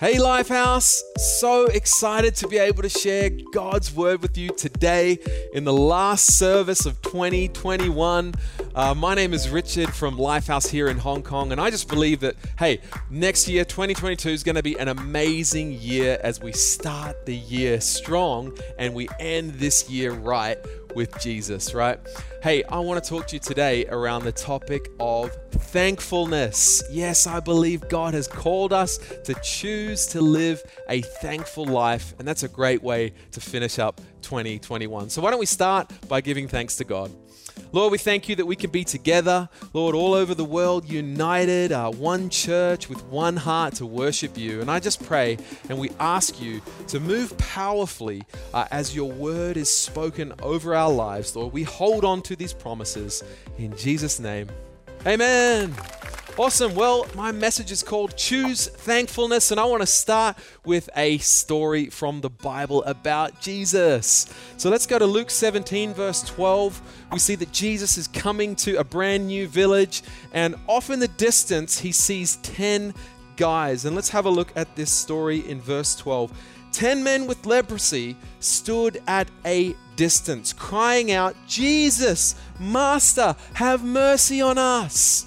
Hey, Lifehouse! So excited to be able to share God's word with you today in the last service of 2021. Uh, my name is Richard from Lifehouse here in Hong Kong, and I just believe that, hey, next year, 2022, is going to be an amazing year as we start the year strong and we end this year right with Jesus, right? Hey, I want to talk to you today around the topic of thankfulness. Yes, I believe God has called us to choose to live a thankful life, and that's a great way to finish up 2021. So, why don't we start by giving thanks to God? Lord, we thank you that we can be together, Lord, all over the world, united, uh, one church with one heart to worship you. And I just pray and we ask you to move powerfully uh, as your word is spoken over our lives, Lord. We hold on to these promises in Jesus' name. Amen. Awesome. Well, my message is called Choose Thankfulness, and I want to start with a story from the Bible about Jesus. So let's go to Luke 17, verse 12. We see that Jesus is coming to a brand new village, and off in the distance, he sees 10 guys. And let's have a look at this story in verse 12. Ten men with leprosy stood at a distance, crying out, Jesus, Master, have mercy on us.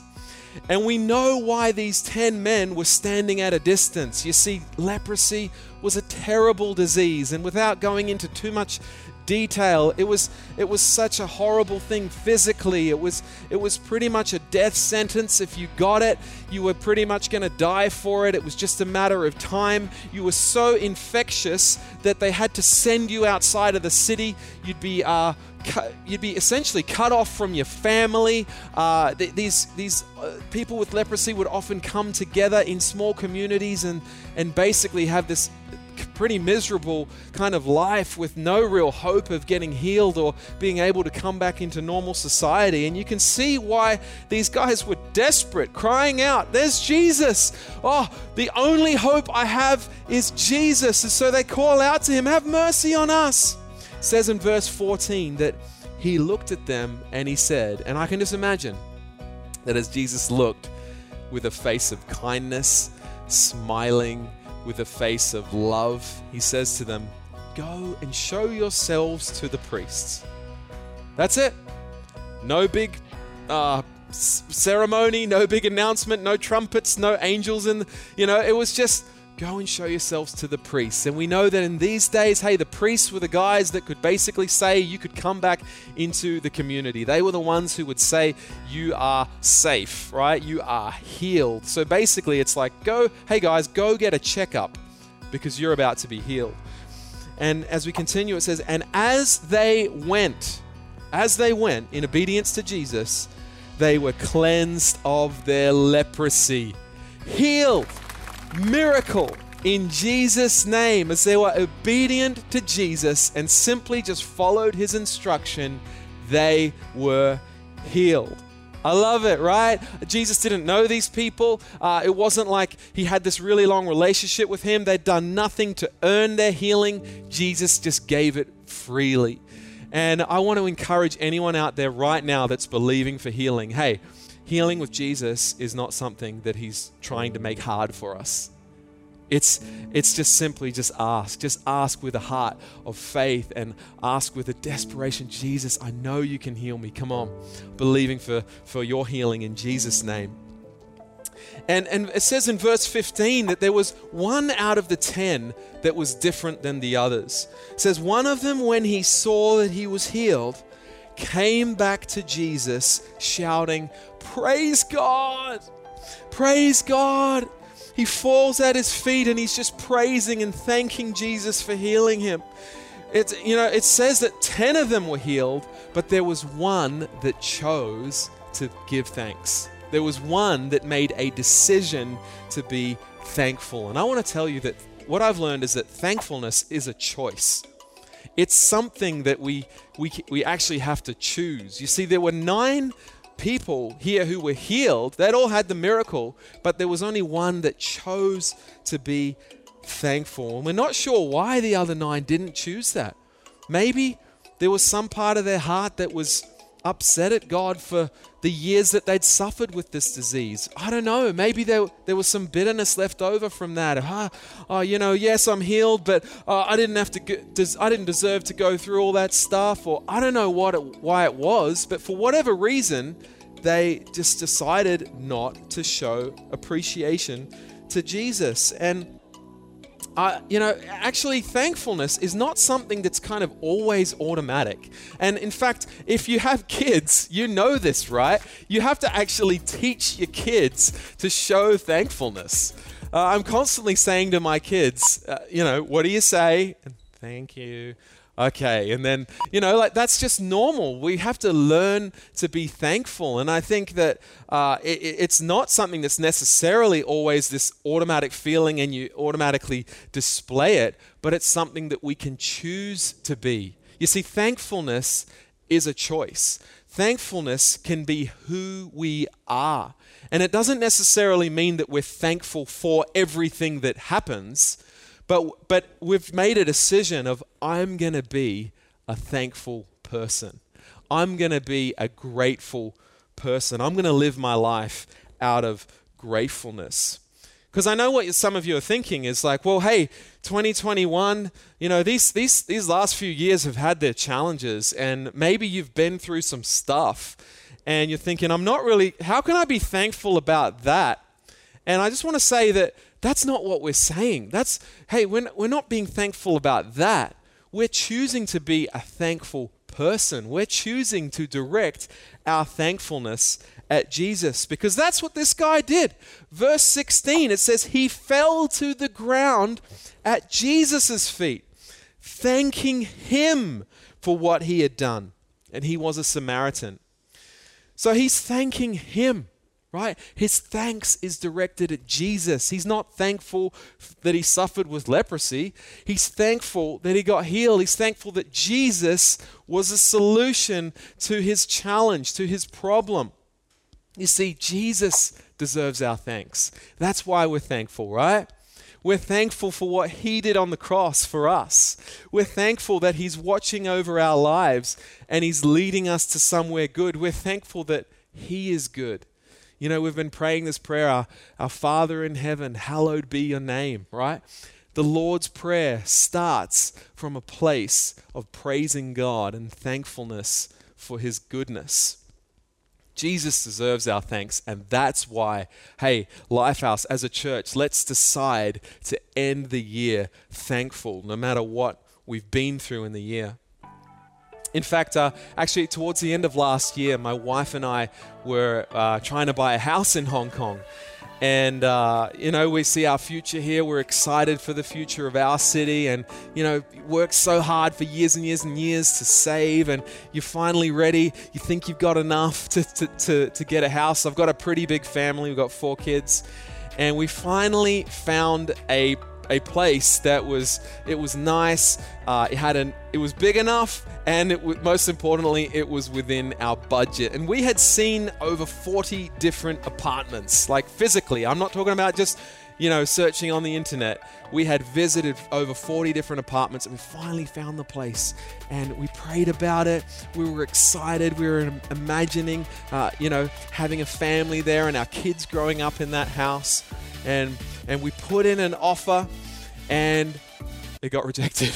And we know why these 10 men were standing at a distance. You see, leprosy was a terrible disease, and without going into too much detail, it was it was such a horrible thing physically. It was it was pretty much a death sentence if you got it. You were pretty much going to die for it. It was just a matter of time. You were so infectious that they had to send you outside of the city. You'd be uh, you'd be essentially cut off from your family. Uh, th- these these uh, people with leprosy would often come together in small communities and and basically have this pretty miserable kind of life with no real hope of getting healed or being able to come back into normal society. And you can see why these guys were desperate, crying out, There's Jesus! Oh, the only hope I have is Jesus. And so they call out to him, Have mercy on us says in verse 14 that he looked at them and he said, and I can just imagine that as Jesus looked with a face of kindness, smiling, with a face of love, he says to them, Go and show yourselves to the priests. That's it. No big uh, ceremony, no big announcement, no trumpets, no angels, and you know, it was just Go and show yourselves to the priests. And we know that in these days, hey, the priests were the guys that could basically say you could come back into the community. They were the ones who would say you are safe, right? You are healed. So basically, it's like, go, hey guys, go get a checkup because you're about to be healed. And as we continue, it says, and as they went, as they went in obedience to Jesus, they were cleansed of their leprosy, healed miracle in Jesus' name as they were obedient to Jesus and simply just followed his instruction, they were healed. I love it, right? Jesus didn't know these people. Uh, it wasn't like he had this really long relationship with him. They'd done nothing to earn their healing. Jesus just gave it freely. And I want to encourage anyone out there right now that's believing for healing hey, healing with Jesus is not something that he's trying to make hard for us. It's, it's just simply just ask. Just ask with a heart of faith and ask with a desperation Jesus, I know you can heal me. Come on. Believing for, for your healing in Jesus' name. And, and it says in verse 15 that there was one out of the ten that was different than the others. It says, One of them, when he saw that he was healed, came back to Jesus shouting, Praise God! Praise God! He falls at his feet and he's just praising and thanking Jesus for healing him. It's, you know, it says that 10 of them were healed, but there was one that chose to give thanks. There was one that made a decision to be thankful. And I want to tell you that what I've learned is that thankfulness is a choice. It's something that we, we, we actually have to choose. You see, there were nine people here who were healed. They'd all had the miracle, but there was only one that chose to be thankful. And we're not sure why the other nine didn't choose that. Maybe there was some part of their heart that was upset at God for the years that they'd suffered with this disease. I don't know. Maybe there, there was some bitterness left over from that. Ah, oh, you know, yes, I'm healed, but uh, I didn't have to. I didn't deserve to go through all that stuff, or I don't know what it, why it was. But for whatever reason, they just decided not to show appreciation to Jesus. And uh, you know, actually, thankfulness is not something that's kind of always automatic. And in fact, if you have kids, you know this, right? You have to actually teach your kids to show thankfulness. Uh, I'm constantly saying to my kids, uh, you know, what do you say? Thank you okay and then you know like that's just normal. We have to learn to be thankful and i think that uh, it, it's not something that's necessarily always this automatic feeling and you automatically display it but it's something that we can choose to be. You see thankfulness is a choice. Thankfulness can be who we are and it doesn't necessarily mean that we're thankful for everything that happens but, but we've made a decision of I'm going to be a thankful person. I'm going to be a grateful person. I'm going to live my life out of gratefulness. Because I know what some of you are thinking is like, well, hey, 2021, you know, these, these, these last few years have had their challenges, and maybe you've been through some stuff, and you're thinking, I'm not really, how can I be thankful about that? And I just want to say that that's not what we're saying. That's, hey, we're, we're not being thankful about that. We're choosing to be a thankful person. We're choosing to direct our thankfulness at Jesus because that's what this guy did. Verse 16, it says, He fell to the ground at Jesus' feet, thanking him for what he had done. And he was a Samaritan. So he's thanking him right? His thanks is directed at Jesus. He's not thankful that he suffered with leprosy. He's thankful that he got healed. He's thankful that Jesus was a solution to his challenge, to his problem. You see, Jesus deserves our thanks. That's why we're thankful, right? We're thankful for what He did on the cross for us. We're thankful that He's watching over our lives and He's leading us to somewhere good. We're thankful that He is good you know, we've been praying this prayer, our, our Father in heaven, hallowed be your name, right? The Lord's Prayer starts from a place of praising God and thankfulness for his goodness. Jesus deserves our thanks, and that's why, hey, Lifehouse, as a church, let's decide to end the year thankful, no matter what we've been through in the year. In fact, uh, actually, towards the end of last year, my wife and I were uh, trying to buy a house in Hong Kong. And, uh, you know, we see our future here. We're excited for the future of our city and, you know, worked so hard for years and years and years to save. And you're finally ready. You think you've got enough to, to, to, to get a house. I've got a pretty big family. We've got four kids. And we finally found a a place that was it was nice. Uh, it had an it was big enough, and it most importantly, it was within our budget. And we had seen over 40 different apartments, like physically. I'm not talking about just you know searching on the internet. We had visited over 40 different apartments, and we finally found the place. And we prayed about it. We were excited. We were imagining, uh, you know, having a family there and our kids growing up in that house. And and we put in an offer and it got rejected.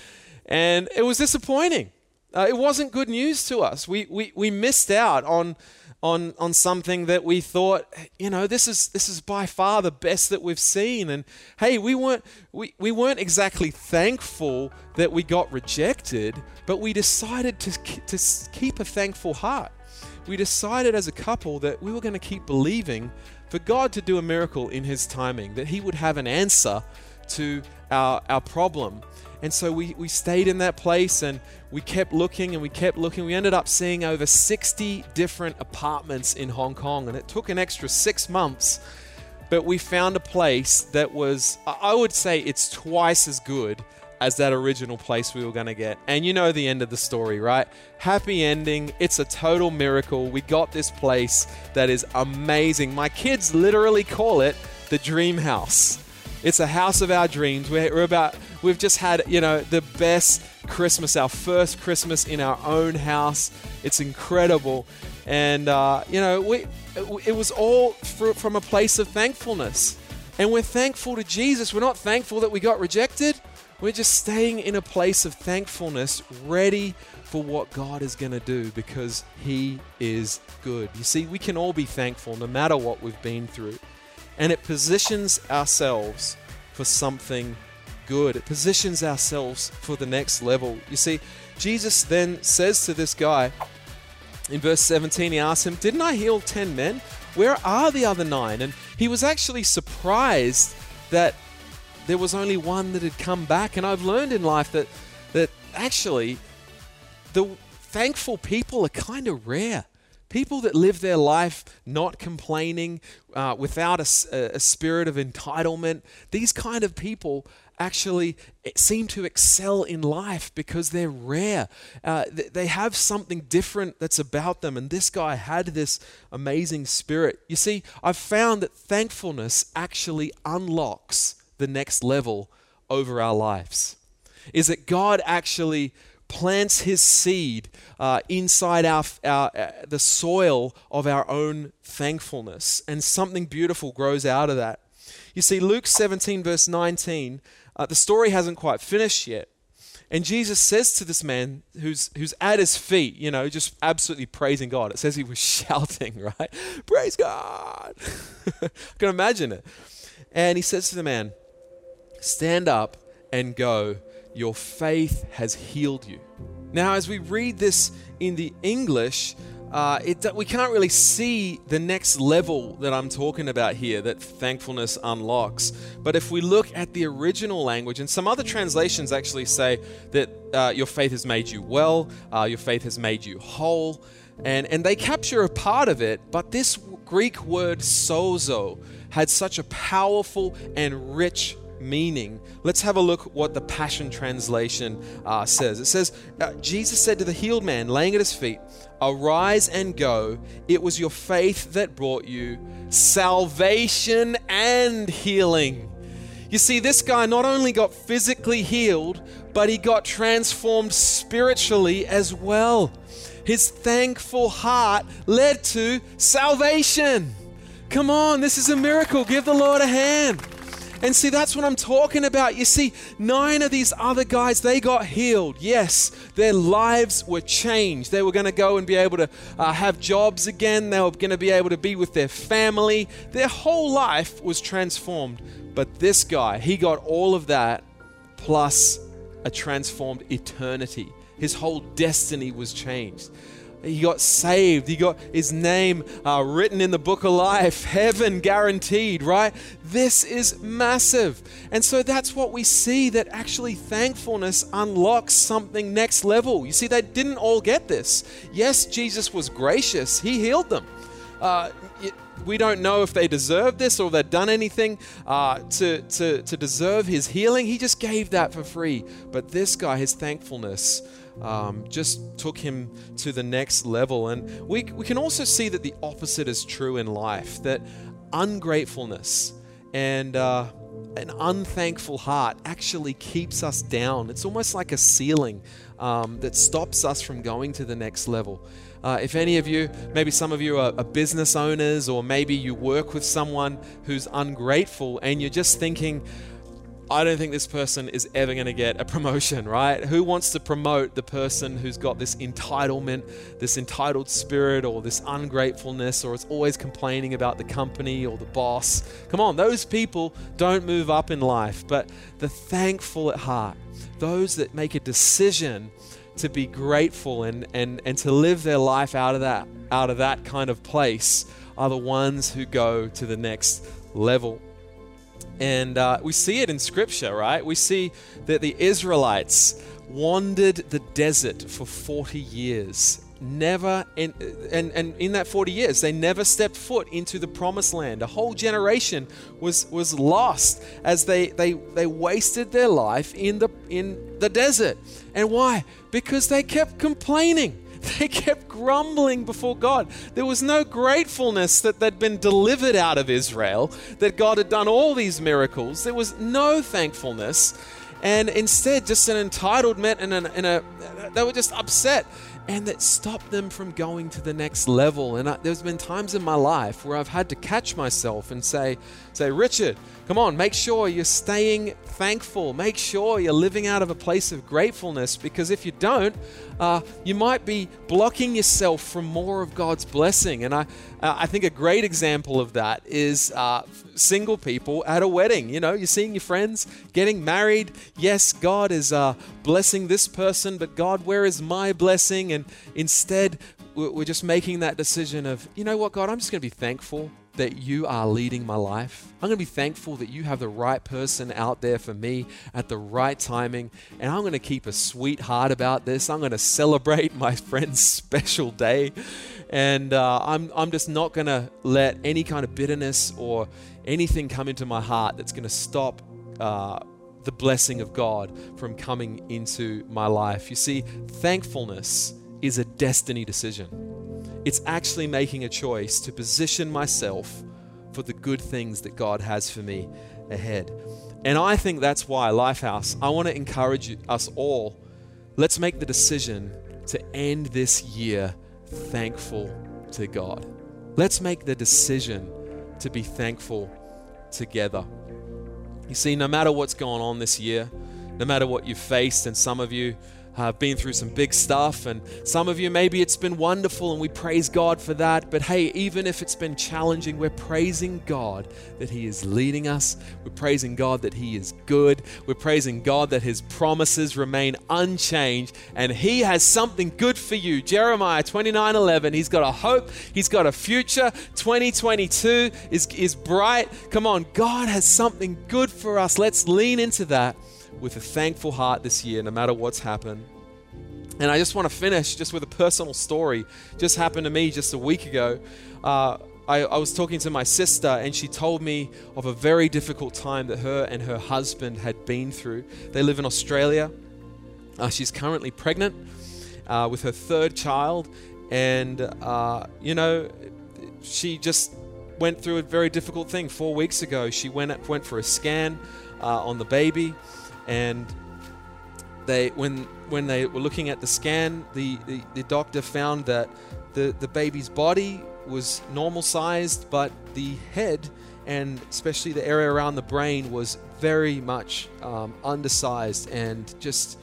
and it was disappointing. Uh, it wasn't good news to us. We, we, we missed out on, on, on something that we thought, you know, this is, this is by far the best that we've seen. And hey, we weren't, we, we weren't exactly thankful that we got rejected, but we decided to, to keep a thankful heart. We decided as a couple that we were going to keep believing for God to do a miracle in His timing, that He would have an answer to our, our problem. And so we, we stayed in that place and we kept looking and we kept looking. We ended up seeing over 60 different apartments in Hong Kong, and it took an extra six months. But we found a place that was, I would say, it's twice as good as that original place we were going to get. And you know the end of the story, right? Happy ending. It's a total miracle. We got this place that is amazing. My kids literally call it the dream house. It's a house of our dreams. We're, we're about, we've just had, you know, the best Christmas, our first Christmas in our own house. It's incredible. And, uh, you know, we, it was all from a place of thankfulness. And we're thankful to Jesus. We're not thankful that we got rejected. We're just staying in a place of thankfulness, ready for what God is going to do because He is good. You see, we can all be thankful no matter what we've been through. And it positions ourselves for something good. It positions ourselves for the next level. You see, Jesus then says to this guy in verse 17, he asks him, Didn't I heal 10 men? Where are the other nine? And he was actually surprised that there was only one that had come back. And I've learned in life that, that actually the thankful people are kind of rare. People that live their life not complaining, uh, without a, a spirit of entitlement, these kind of people actually seem to excel in life because they're rare. Uh, they have something different that's about them. And this guy had this amazing spirit. You see, I've found that thankfulness actually unlocks the next level over our lives. Is that God actually plants his seed uh, inside our, our uh, the soil of our own thankfulness and something beautiful grows out of that you see luke 17 verse 19 uh, the story hasn't quite finished yet. And Jesus says to this man who's, who's at his feet, you know, just absolutely praising God. It says he was shouting, right? Praise God. I can imagine it. And he says to the man, Stand up and go. Your faith has healed you. Now, as we read this in the English, uh, it, we can't really see the next level that I'm talking about here that thankfulness unlocks. But if we look at the original language, and some other translations actually say that uh, your faith has made you well, uh, your faith has made you whole, and, and they capture a part of it, but this Greek word sozo had such a powerful and rich meaning. Let's have a look what the Passion Translation uh, says. It says, uh, Jesus said to the healed man laying at his feet, Arise and go. It was your faith that brought you salvation and healing. You see, this guy not only got physically healed, but he got transformed spiritually as well. His thankful heart led to salvation. Come on, this is a miracle. Give the Lord a hand. And see, that's what I'm talking about. You see, nine of these other guys, they got healed. Yes, their lives were changed. They were going to go and be able to uh, have jobs again. They were going to be able to be with their family. Their whole life was transformed. But this guy, he got all of that plus a transformed eternity. His whole destiny was changed. He got saved. He got his name uh, written in the book of life, heaven guaranteed, right? This is massive. And so that's what we see that actually thankfulness unlocks something next level. You see, they didn't all get this. Yes, Jesus was gracious, He healed them. Uh, we don't know if they deserved this or they'd done anything uh, to, to, to deserve his healing. He just gave that for free. But this guy, his thankfulness, um, just took him to the next level. And we, we can also see that the opposite is true in life that ungratefulness and uh, an unthankful heart actually keeps us down. It's almost like a ceiling um, that stops us from going to the next level. Uh, if any of you, maybe some of you are, are, business owners, or maybe you work with someone who's ungrateful and you're just thinking, I don't think this person is ever going to get a promotion, right? Who wants to promote the person who's got this entitlement, this entitled spirit, or this ungratefulness, or is always complaining about the company or the boss? Come on, those people don't move up in life. But the thankful at heart, those that make a decision to be grateful and, and, and to live their life out of that out of that kind of place are the ones who go to the next level. And uh, we see it in Scripture, right? We see that the Israelites wandered the desert for 40 years. Never, in, and, and in that 40 years, they never stepped foot into the promised land. A whole generation was, was lost as they, they, they wasted their life in the, in the desert. And why? Because they kept complaining They kept grumbling before God. There was no gratefulness that they'd been delivered out of Israel, that God had done all these miracles. There was no thankfulness. and instead just an entitlement and, an, and a, they were just upset and that stopped them from going to the next level. And I, there's been times in my life where I've had to catch myself and say, say, Richard, come on, make sure you're staying thankful. Make sure you're living out of a place of gratefulness because if you don't, uh, you might be blocking yourself from more of God's blessing. And I, uh, I think a great example of that is uh, single people at a wedding. You know, you're seeing your friends getting married. Yes, God is uh, blessing this person, but God, where is my blessing? And instead, we're just making that decision of, you know what, God, I'm just going to be thankful that you are leading my life. I'm going to be thankful that you have the right person out there for me at the right timing. And I'm going to keep a sweet heart about this. I'm going to celebrate my friend's special day. And uh, I'm, I'm just not going to let any kind of bitterness or anything come into my heart that's going to stop. Uh, the blessing of God from coming into my life. You see, thankfulness is a destiny decision. It's actually making a choice to position myself for the good things that God has for me ahead. And I think that's why, Lifehouse, I want to encourage us all. Let's make the decision to end this year thankful to God. Let's make the decision to be thankful together. You see, no matter what's going on this year, no matter what you've faced, and some of you uh, been through some big stuff, and some of you, maybe it's been wonderful, and we praise God for that. But hey, even if it's been challenging, we're praising God that He is leading us. We're praising God that He is good. We're praising God that His promises remain unchanged, and He has something good for you. Jeremiah 29 11, He's got a hope, He's got a future. 2022 is, is bright. Come on, God has something good for us. Let's lean into that with a thankful heart this year, no matter what's happened. And I just want to finish just with a personal story. Just happened to me just a week ago. Uh, I, I, was talking to my sister, and she told me of a very difficult time that her and her husband had been through. They live in Australia. Uh, she's currently pregnant uh, with her third child, and uh, you know, she just went through a very difficult thing. Four weeks ago, she went went for a scan uh, on the baby and they when when they were looking at the scan, the, the, the doctor found that the, the baby's body was normal sized, but the head and especially the area around the brain was very much um, undersized and just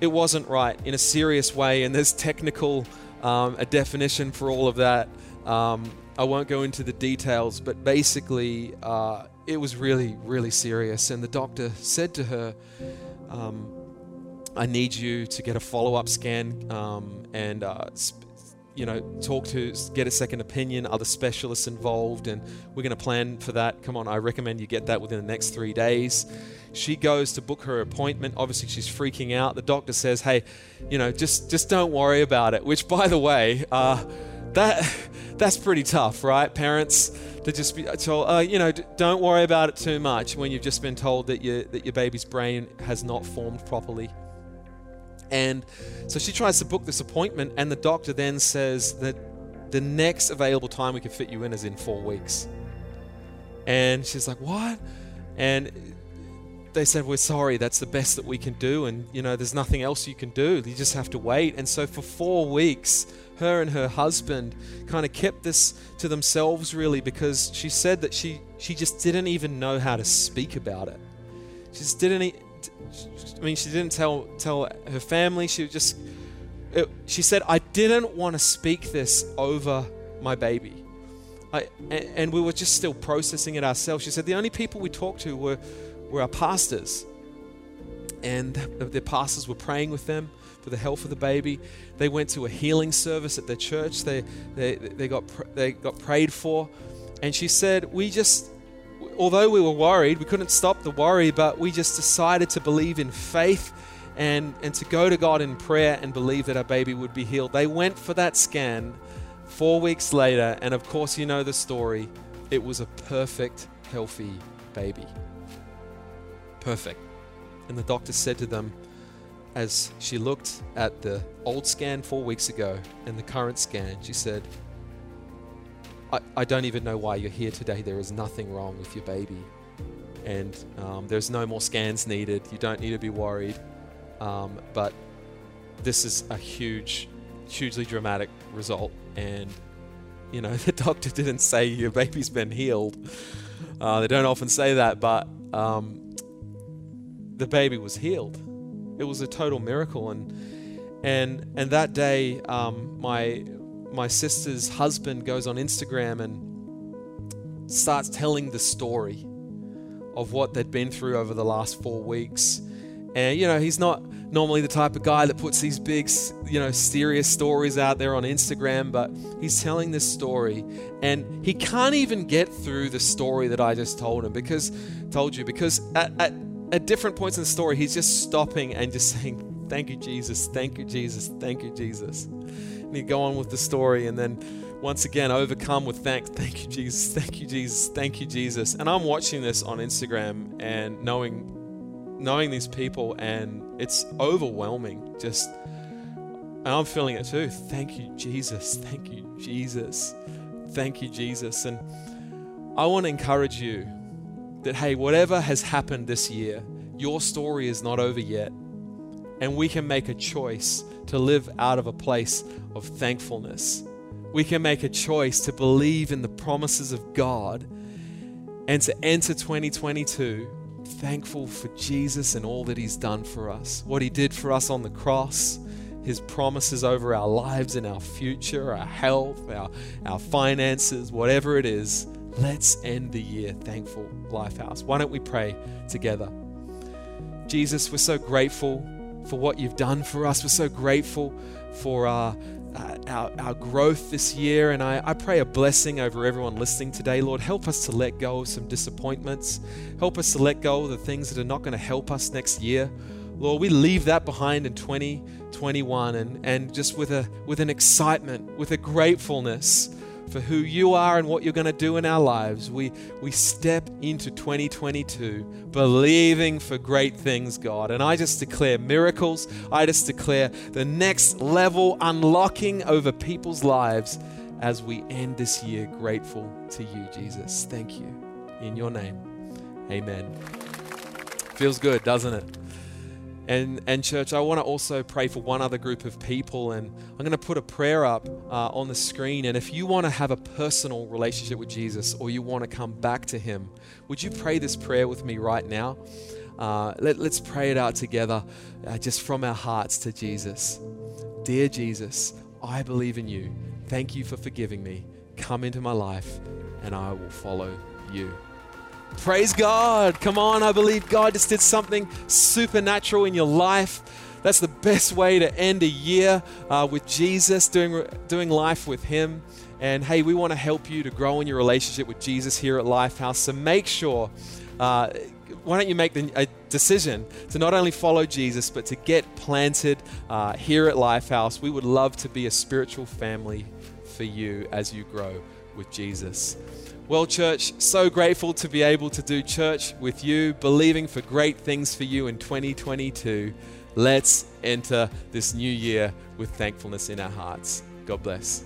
it wasn't right in a serious way. And there's technical um, a definition for all of that. Um, I won't go into the details, but basically, uh, it was really, really serious. And the doctor said to her, um, I need you to get a follow up scan um, and, uh, sp- you know, talk to, get a second opinion, other specialists involved, and we're going to plan for that. Come on, I recommend you get that within the next three days. She goes to book her appointment. Obviously, she's freaking out. The doctor says, "Hey, you know, just just don't worry about it." Which, by the way, uh, that that's pretty tough, right, parents? to just be told, uh, you know, don't worry about it too much when you've just been told that your that your baby's brain has not formed properly. And so she tries to book this appointment, and the doctor then says that the next available time we can fit you in is in four weeks. And she's like, "What?" And they said, We're sorry, that's the best that we can do. And, you know, there's nothing else you can do. You just have to wait. And so for four weeks, her and her husband kind of kept this to themselves, really, because she said that she, she just didn't even know how to speak about it. She just didn't. I mean, she didn't tell tell her family. She just. It, she said, "I didn't want to speak this over my baby." I, and we were just still processing it ourselves. She said the only people we talked to were were our pastors. And the pastors were praying with them for the health of the baby. They went to a healing service at their church. They, they, they, got, they got prayed for. And she said, We just, although we were worried, we couldn't stop the worry, but we just decided to believe in faith and, and to go to God in prayer and believe that our baby would be healed. They went for that scan four weeks later, and of course, you know the story. It was a perfect, healthy baby perfect. And the doctor said to them, as she looked at the old scan four weeks ago and the current scan, she said, I, I don't even know why you're here today. There is nothing wrong with your baby. and um, there's no more scans needed. You don't need to be worried. Um, but this is a huge, hugely dramatic result, and you know the doctor didn't say your baby's been healed. Uh, they don't often say that, but um, the baby was healed. It was a total miracle, and and and that day, um, my my sister's husband goes on Instagram and starts telling the story of what they'd been through over the last four weeks. And, you know, he's not normally the type of guy that puts these big, you know, serious stories out there on Instagram, but he's telling this story. And he can't even get through the story that I just told him because, told you, because at, at, at different points in the story, he's just stopping and just saying, Thank you, Jesus. Thank you, Jesus. Thank you, Jesus. And he'd go on with the story and then once again overcome with thanks. Thank you, Jesus. Thank you, Jesus. Thank you, Jesus. And I'm watching this on Instagram and knowing knowing these people and it's overwhelming. Just and I'm feeling it too. Thank you, Jesus. Thank you, Jesus. Thank you, Jesus. And I want to encourage you that hey, whatever has happened this year, your story is not over yet. And we can make a choice to live out of a place of thankfulness. We can make a choice to believe in the promises of God and to enter 2022 thankful for Jesus and all that He's done for us, what He did for us on the cross, His promises over our lives and our future, our health, our, our finances, whatever it is. Let's end the year thankful, Lifehouse. Why don't we pray together? Jesus, we're so grateful for what you've done for us. We're so grateful for our, uh, our, our, growth this year. And I, I pray a blessing over everyone listening today. Lord, help us to let go of some disappointments. Help us to let go of the things that are not going to help us next year. Lord, we leave that behind in 2021 and, and just with, a, with an excitement, with a gratefulness for who you are and what you're going to do in our lives. We, we step into 2022 believing for great things, God. And I just declare miracles. I just declare the next level unlocking over people's lives as we end this year grateful to you, Jesus. Thank you. In your name, amen. Feels good, doesn't it? And, and church, I want to also pray for one other group of people. And I'm going to put a prayer up uh, on the screen. And if you want to have a personal relationship with Jesus or you want to come back to Him, would you pray this prayer with me right now? Uh, let, us pray it out together, uh, just from our hearts to Jesus. Dear Jesus, I believe in you. Thank you for forgiving me. Come into my life, and I will follow you. Praise God. Come on, I believe God just did something supernatural in your life. That's the best way to end a year uh, with Jesus, doing, doing life with Him. And hey, we want to help you to grow in your relationship with Jesus here at Lifehouse. So make sure, uh, why don't you make the, a decision to not only follow Jesus, but to get planted uh, here at Lifehouse? We would love to be a spiritual family for you as you grow with Jesus. Well, church, so grateful to be able to do church with you, believing for great things for you in 2022. Let's enter this new year with thankfulness in our hearts. God bless.